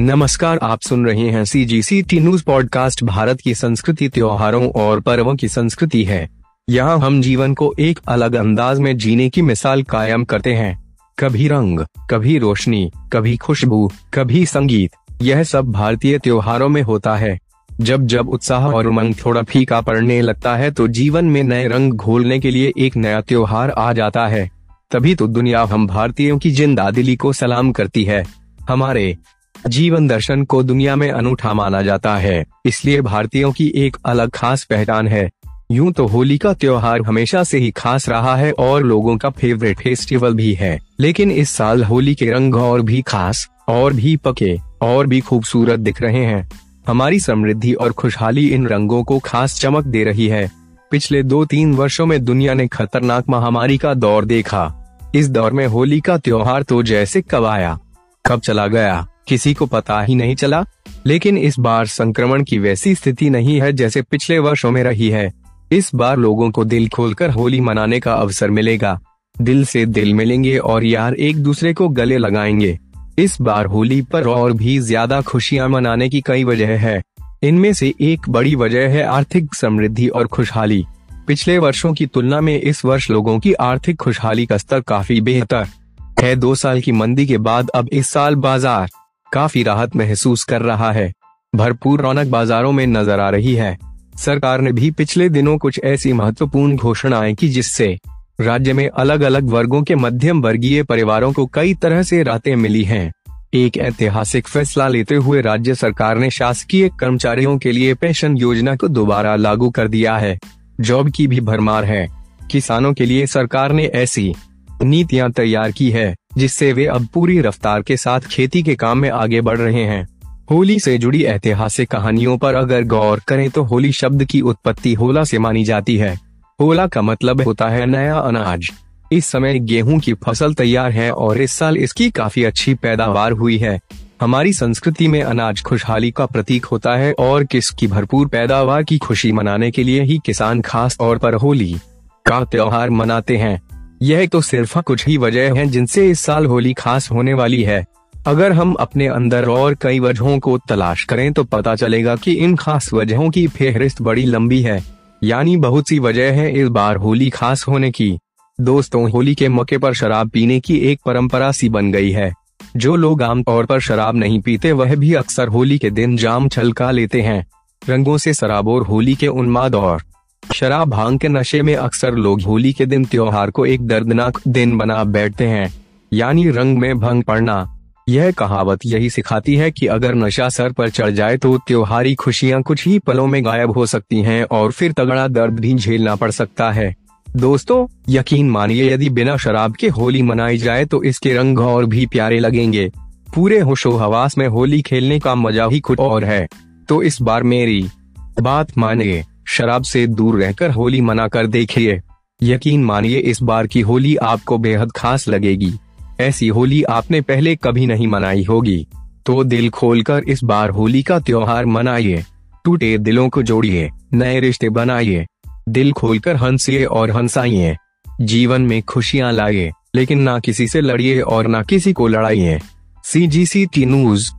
नमस्कार, आप सुन रहे हैं C G C T news podcast Bharat की संस्कृति, त्योहारों और पर्वों की संस्कृति है। यहाँ हम जीवन को एक अलग अंदाज में जीने की मिसाल कायम करते हैं। कभी रंग, कभी रोशनी, कभी खुशबू, कभी संगीत, यह सब भारतीय त्योहारों में होता है। जब जब उत्साह और उमंग थोड़ा फीका पड़ने लगता है तो जीवन में नए रंग घोलने के लिए एक नया त्योहार आ जाता है। तभी तो दुनिया हम भारतीयों की ज़िंदा दिली को सलाम करती है। हमारे जीवन दर्शन को दुनिया में अनूठा माना जाता है, इसलिए भारतीयों की एक अलग खास पहचान है। यूँ तो होली का त्योहार हमेशा से ही खास रहा है और लोगों का फेवरेट फेस्टिवल भी है, लेकिन इस साल होली के रंग और भी खास, और भी पके, और भी खूबसूरत दिख रहे हैं। हमारी समृद्धि और खुशहाली इन रंगों को खास चमक दे रही है। पिछले दो तीन वर्षों में दुनिया ने खतरनाक महामारी का दौर देखा। इस दौर में होली का त्योहार तो जैसे कब आया, कब चला गया किसी को पता ही नहीं चला, लेकिन इस बार संक्रमण की वैसी स्थिति नहीं है जैसे पिछले वर्षों में रही है। इस बार लोगों को दिल खोलकर होली मनाने का अवसर मिलेगा। दिल से दिल मिलेंगे और यार एक दूसरे को गले लगाएँगे। इस बार होली पर और भी ज़्यादा खुशियाँ मनाने की कई वजह है। इनमें से एक बड़ी वजह है आर्थिक समृद्धि और खुशहाली। पिछले वर्षों की तुलना में इस वर्ष लोगों की आर्थिक खुशहाली का स्तर काफ़ी बेहतर है। दो साल की मंदी के बाद अब इस साल बाज़ार काफ़ी राहत महसूस कर रहा है। भरपूर रौनक बाजारों में नज़र आ रही है। सरकार ने भी पिछले दिनों कुछ ऐसी महत्वपूर्ण घोषणाएँ की जिससे राज्य में अलग अलग वर्गों के मध्यम वर्गीय परिवारों को कई तरह से राहतें मिली हैं। एक ऐतिहासिक फैसला लेते हुए राज्य सरकार ने शासकीय कर्मचारियों के लिए पेंशन योजना को दोबारा लागू कर दिया है। जॉब की भी भरमार है। किसानों के लिए सरकार ने ऐसी नीतियाँ तैयार की है। जिससे वे अब पूरी रफ्तार के साथ खेती के काम में आगे बढ़ रहे हैं। होली से जुड़ी ऐतिहासिक कहानियों पर अगर गौर करें तो होली शब्द की उत्पत्ति होला से मानी जाती है। होला का मतलब होता है नया अनाज। इस समय गेहूँ की फ़सल तैयार है और इस साल इसकी काफ़ी अच्छी पैदावार हुई है। हमारी संस्कृति में अनाज खुशहाली का प्रतीक होता है और किसकी भरपूर पैदावार की खुशी मनाने के लिए ही किसान खास तौर पर होली का त्योहार मनाते हैं। यह तो सिर्फ़ कुछ ही वजह है जिनसे इस साल होली खास होने वाली है। अगर हम अपने अंदर और कई वजहों को तलाश करें तो पता चलेगा कि इन खास वजहों की फेहरिस्त बड़ी लंबी है। यानी बहुत सी वजह है इस बार होली खास होने की। दोस्तों, होली के मौके पर शराब पीने की एक परंपरा सी बन गई है। जो लोग आमतौर पर शराब नहीं पीते, वह भी अक्सर होली के दिन जाम छलका लेते हैं। रंगों से शराब और होली के उन्माद और शराब भाँग के नशे में अक्सर लोग होली के दिन त्योहार को एक दर्दनाक दिन बना बैठते हैं, यानी रंग में भंग पड़ना। यह कहावत यही सिखाती है कि अगर नशा सर पर चढ़ जाए तो त्योहारी खुशियाँ कुछ ही पलों में गायब हो सकती हैं और फिर तगड़ा दर्द भी झेलना पड़ सकता है। दोस्तों, यकीन मानिए यदि बिना शराब के होली मनाई जाए तो इसके रंग और भी प्यारे लगेंगे। पूरे होशो हवास में होली खेलने का मज़ा ही कुछ और है। तो इस बार मेरी बात मानिए। शराब से दूर रहकर होली मना कर देखिए। यकीन मानिए, इस बार की होली आपको बेहद खास लगेगी। ऐसी होली आपने पहले कभी नहीं मनाई होगी। तो दिल खोलकर इस बार होली का त्योहार मनाइए। टूटे दिलों को जोड़िए, नए रिश्ते बनाइए। दिल खोलकर हंसिए और हंसाइए। जीवन में खुशियाँ लाइए, लेकिन ना किसी से लड़िए और ना किसी को लड़ाइए। सी जी सी टी न्यूज़